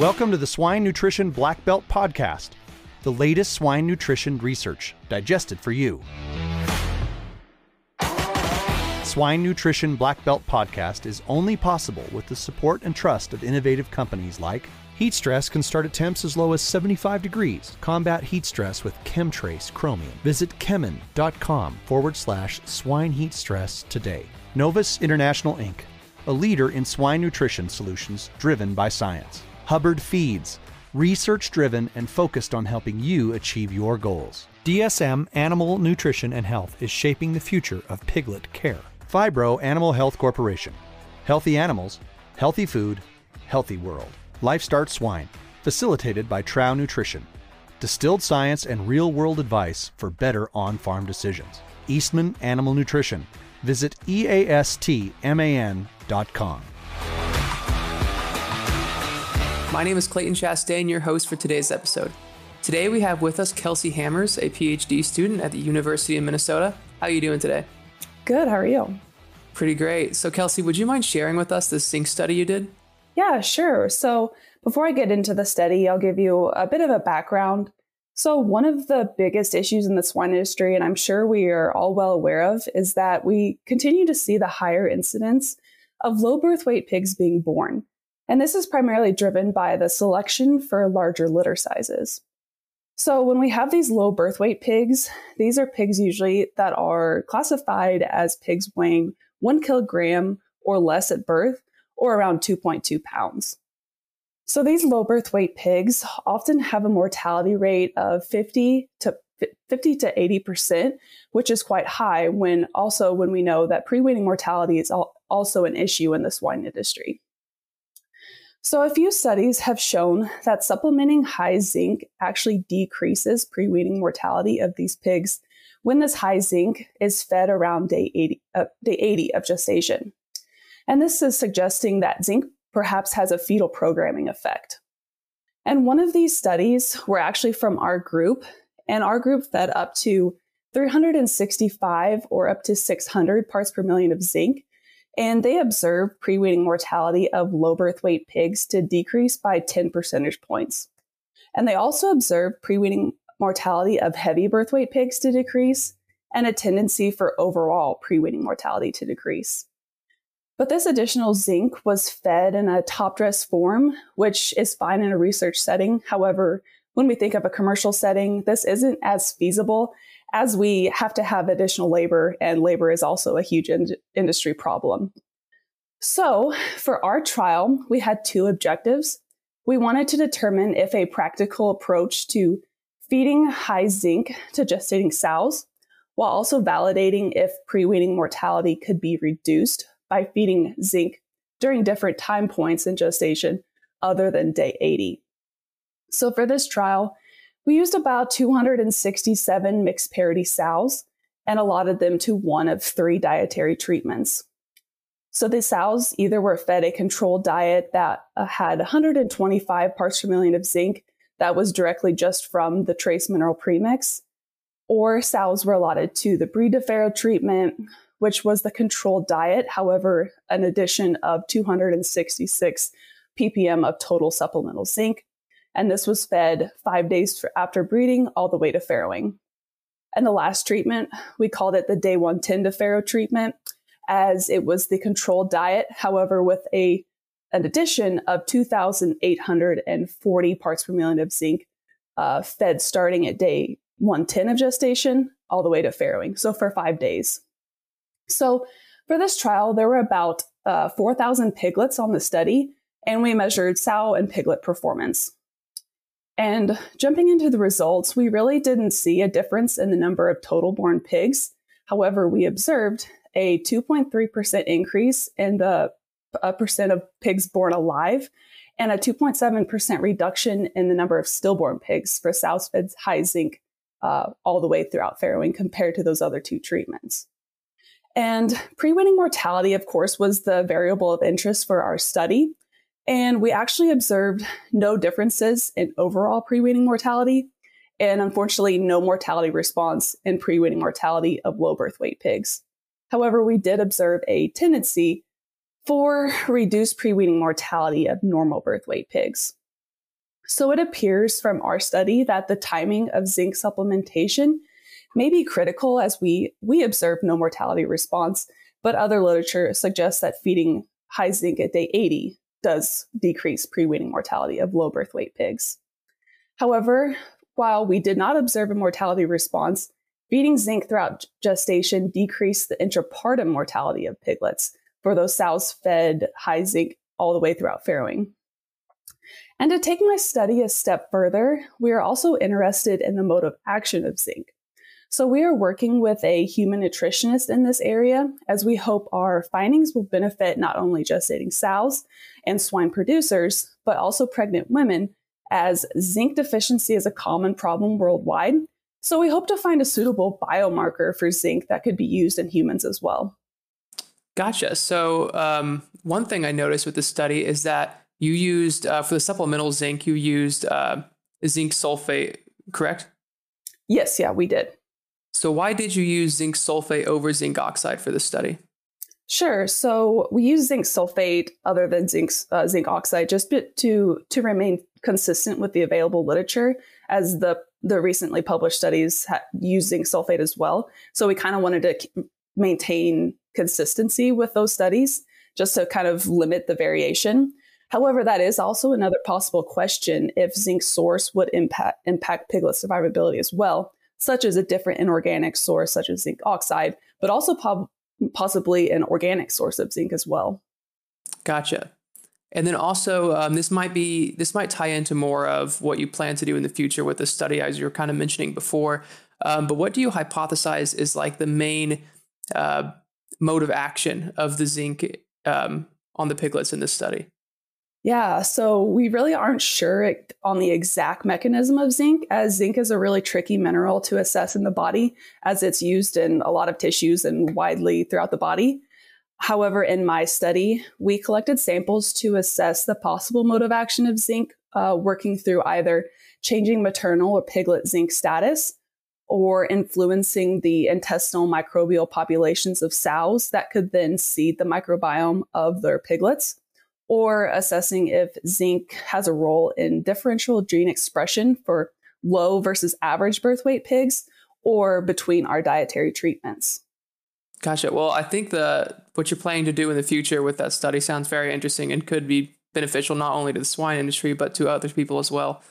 Welcome to the Swine Nutrition Black Belt Podcast, the latest swine nutrition research digested for you. Swine Nutrition Black Belt Podcast is only possible with the support and trust of innovative companies like Heat stress can start at temps as low as 75 degrees. Combat heat stress with KemTRACE Chromium. Visit kemin.com forward slash swine heat stress today. Novus International Inc., a leader in swine nutrition solutions driven by science. Hubbard Feeds, research driven and focused on helping you achieve your goals. DSM Animal Nutrition and Health is shaping the future of piglet care. Phibro Animal Health Corporation. Healthy animals, healthy food, healthy world. Life Start Swine, facilitated by Trouw Nutrition. Distilled science and real world advice for better on farm decisions. Eastman Animal Nutrition. Visit eastman.com. My name is Clayton Chastain, your host for today's episode. Today we have with us Kelsey Hammers, a PhD student at the University of Minnesota. How are you doing today? Good. How are you? Pretty great. So, Kelsey, would you mind sharing with us the zinc study you did? Yeah, sure. So, before I get into the study, I'll give you a bit of a background. So, one of the biggest issues in the swine industry, and I'm sure we are all well aware of, is that we continue to see the higher incidence of low birth weight pigs being born. And this is primarily driven by the selection for larger litter sizes. So when we have these low birth weight pigs, these are pigs usually that are classified as pigs weighing one kilogram or less at birth or around 2.2 pounds. So these low birth weight pigs often have a mortality rate of 50 to 50 to 80%, which is quite high when also when we know that pre-weaning mortality is also an issue in the swine industry. So, a few studies have shown that supplementing high zinc actually decreases pre weaning mortality of these pigs when this high zinc is fed around day 80, uh, day 80 of gestation. And this is suggesting that zinc perhaps has a fetal programming effect. And one of these studies were actually from our group, and our group fed up to 365 or up to 600 parts per million of zinc and they observed pre weaning mortality of low birth weight pigs to decrease by 10 percentage points. And they also observed pre weaning mortality of heavy birth weight pigs to decrease and a tendency for overall pre weaning mortality to decrease. But this additional zinc was fed in a top dress form, which is fine in a research setting. However, when we think of a commercial setting, this isn't as feasible as we have to have additional labor, and labor is also a huge in- industry problem. So, for our trial, we had two objectives. We wanted to determine if a practical approach to feeding high zinc to gestating sows, while also validating if pre weaning mortality could be reduced by feeding zinc during different time points in gestation other than day 80. So, for this trial, we used about 267 mixed parity sows and allotted them to one of three dietary treatments. So the sows either were fed a controlled diet that uh, had 125 parts per million of zinc that was directly just from the trace mineral premix, or sows were allotted to the farrow treatment, which was the controlled diet, however, an addition of 266 ppm of total supplemental zinc, and this was fed five days after breeding all the way to farrowing. And the last treatment, we called it the day 110 to farrow treatment, as it was the controlled diet, however, with a an addition of 2,840 parts per million of zinc uh, fed starting at day 110 of gestation all the way to farrowing, so for five days. So for this trial, there were about uh, 4,000 piglets on the study, and we measured sow and piglet performance. And jumping into the results, we really didn't see a difference in the number of total born pigs. However, we observed a 2.3% increase in the percent of pigs born alive and a 2.7% reduction in the number of stillborn pigs for sows fed high zinc uh, all the way throughout farrowing compared to those other two treatments. And pre weaning mortality, of course, was the variable of interest for our study. And we actually observed no differences in overall pre weaning mortality, and unfortunately, no mortality response in pre weaning mortality of low birth weight pigs. However, we did observe a tendency for reduced pre weaning mortality of normal birth weight pigs. So it appears from our study that the timing of zinc supplementation may be critical as we, we observe no mortality response, but other literature suggests that feeding high zinc at day 80 does decrease pre-weaning mortality of low birth weight pigs. However, while we did not observe a mortality response, feeding zinc throughout gestation decreased the intrapartum mortality of piglets for those sows fed high zinc all the way throughout farrowing. And to take my study a step further, we are also interested in the mode of action of zinc. So we are working with a human nutritionist in this area as we hope our findings will benefit not only gestating sows and swine producers, but also pregnant women as zinc deficiency is a common problem worldwide. So we hope to find a suitable biomarker for zinc that could be used in humans as well. Gotcha. So um, one thing I noticed with the study is that you used uh, for the supplemental zinc, you used uh, zinc sulfate, correct? Yes, yeah, we did. So why did you use zinc sulfate over zinc oxide for this study? Sure. So we use zinc sulfate other than zinc uh, zinc oxide just to to remain consistent with the available literature, as the the recently published studies ha- use zinc sulfate as well. So we kind of wanted to maintain consistency with those studies, just to kind of limit the variation. However, that is also another possible question if zinc source would impact impact piglet survivability as well, such as a different inorganic source such as zinc oxide, but also po- possibly an organic source of zinc as well. Gotcha. And then also, um, this might be this might tie into more of what you plan to do in the future with the study, as you were kind of mentioning before. Um, but what do you hypothesize is like the main uh, mode of action of the zinc um, on the piglets in this study? Yeah, so we really aren't sure on the exact mechanism of zinc, as zinc is a really tricky mineral to assess in the body, as it's used in a lot of tissues and widely throughout the body. However, in my study, we collected samples to assess the possible mode of action of zinc, uh, working through either changing maternal or piglet zinc status or influencing the intestinal microbial populations of sows that could then seed the microbiome of their piglets or assessing if zinc has a role in differential gene expression for low versus average birth weight pigs or between our dietary treatments. Gotcha. Well, I think the what you're planning to do in the future with that study sounds very interesting and could be beneficial not only to the swine industry but to other people as well.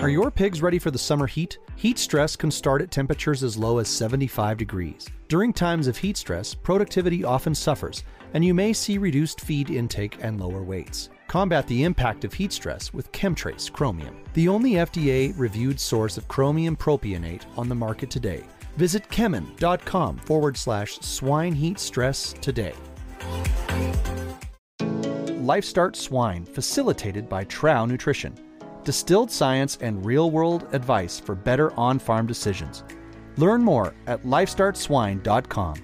Are your pigs ready for the summer heat? Heat stress can start at temperatures as low as 75 degrees. During times of heat stress, productivity often suffers, and you may see reduced feed intake and lower weights. Combat the impact of heat stress with KemTRACE Chromium, the only FDA reviewed source of chromium propionate on the market today. Visit kemin.com forward slash swine heat stress today. LifeStart Swine, facilitated by Trouw Nutrition. Distilled science and real world advice for better on farm decisions. Learn more at lifestartswine.com.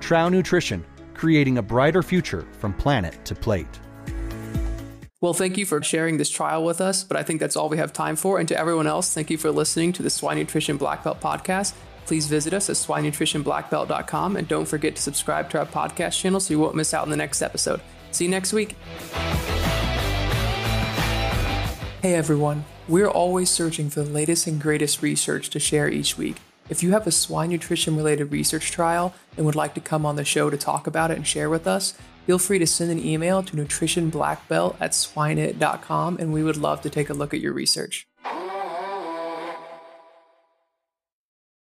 Trouw Nutrition creating a brighter future from planet to plate. Well, thank you for sharing this trial with us, but I think that's all we have time for. And to everyone else, thank you for listening to the Swine Nutrition Black Belt podcast. Please visit us at swinenutritionblackbelt.com and don't forget to subscribe to our podcast channel so you won't miss out on the next episode. See you next week. Hey everyone, we're always searching for the latest and greatest research to share each week. If you have a swine nutrition related research trial and would like to come on the show to talk about it and share with us, feel free to send an email to nutritionblackbelt at swineit.com and we would love to take a look at your research.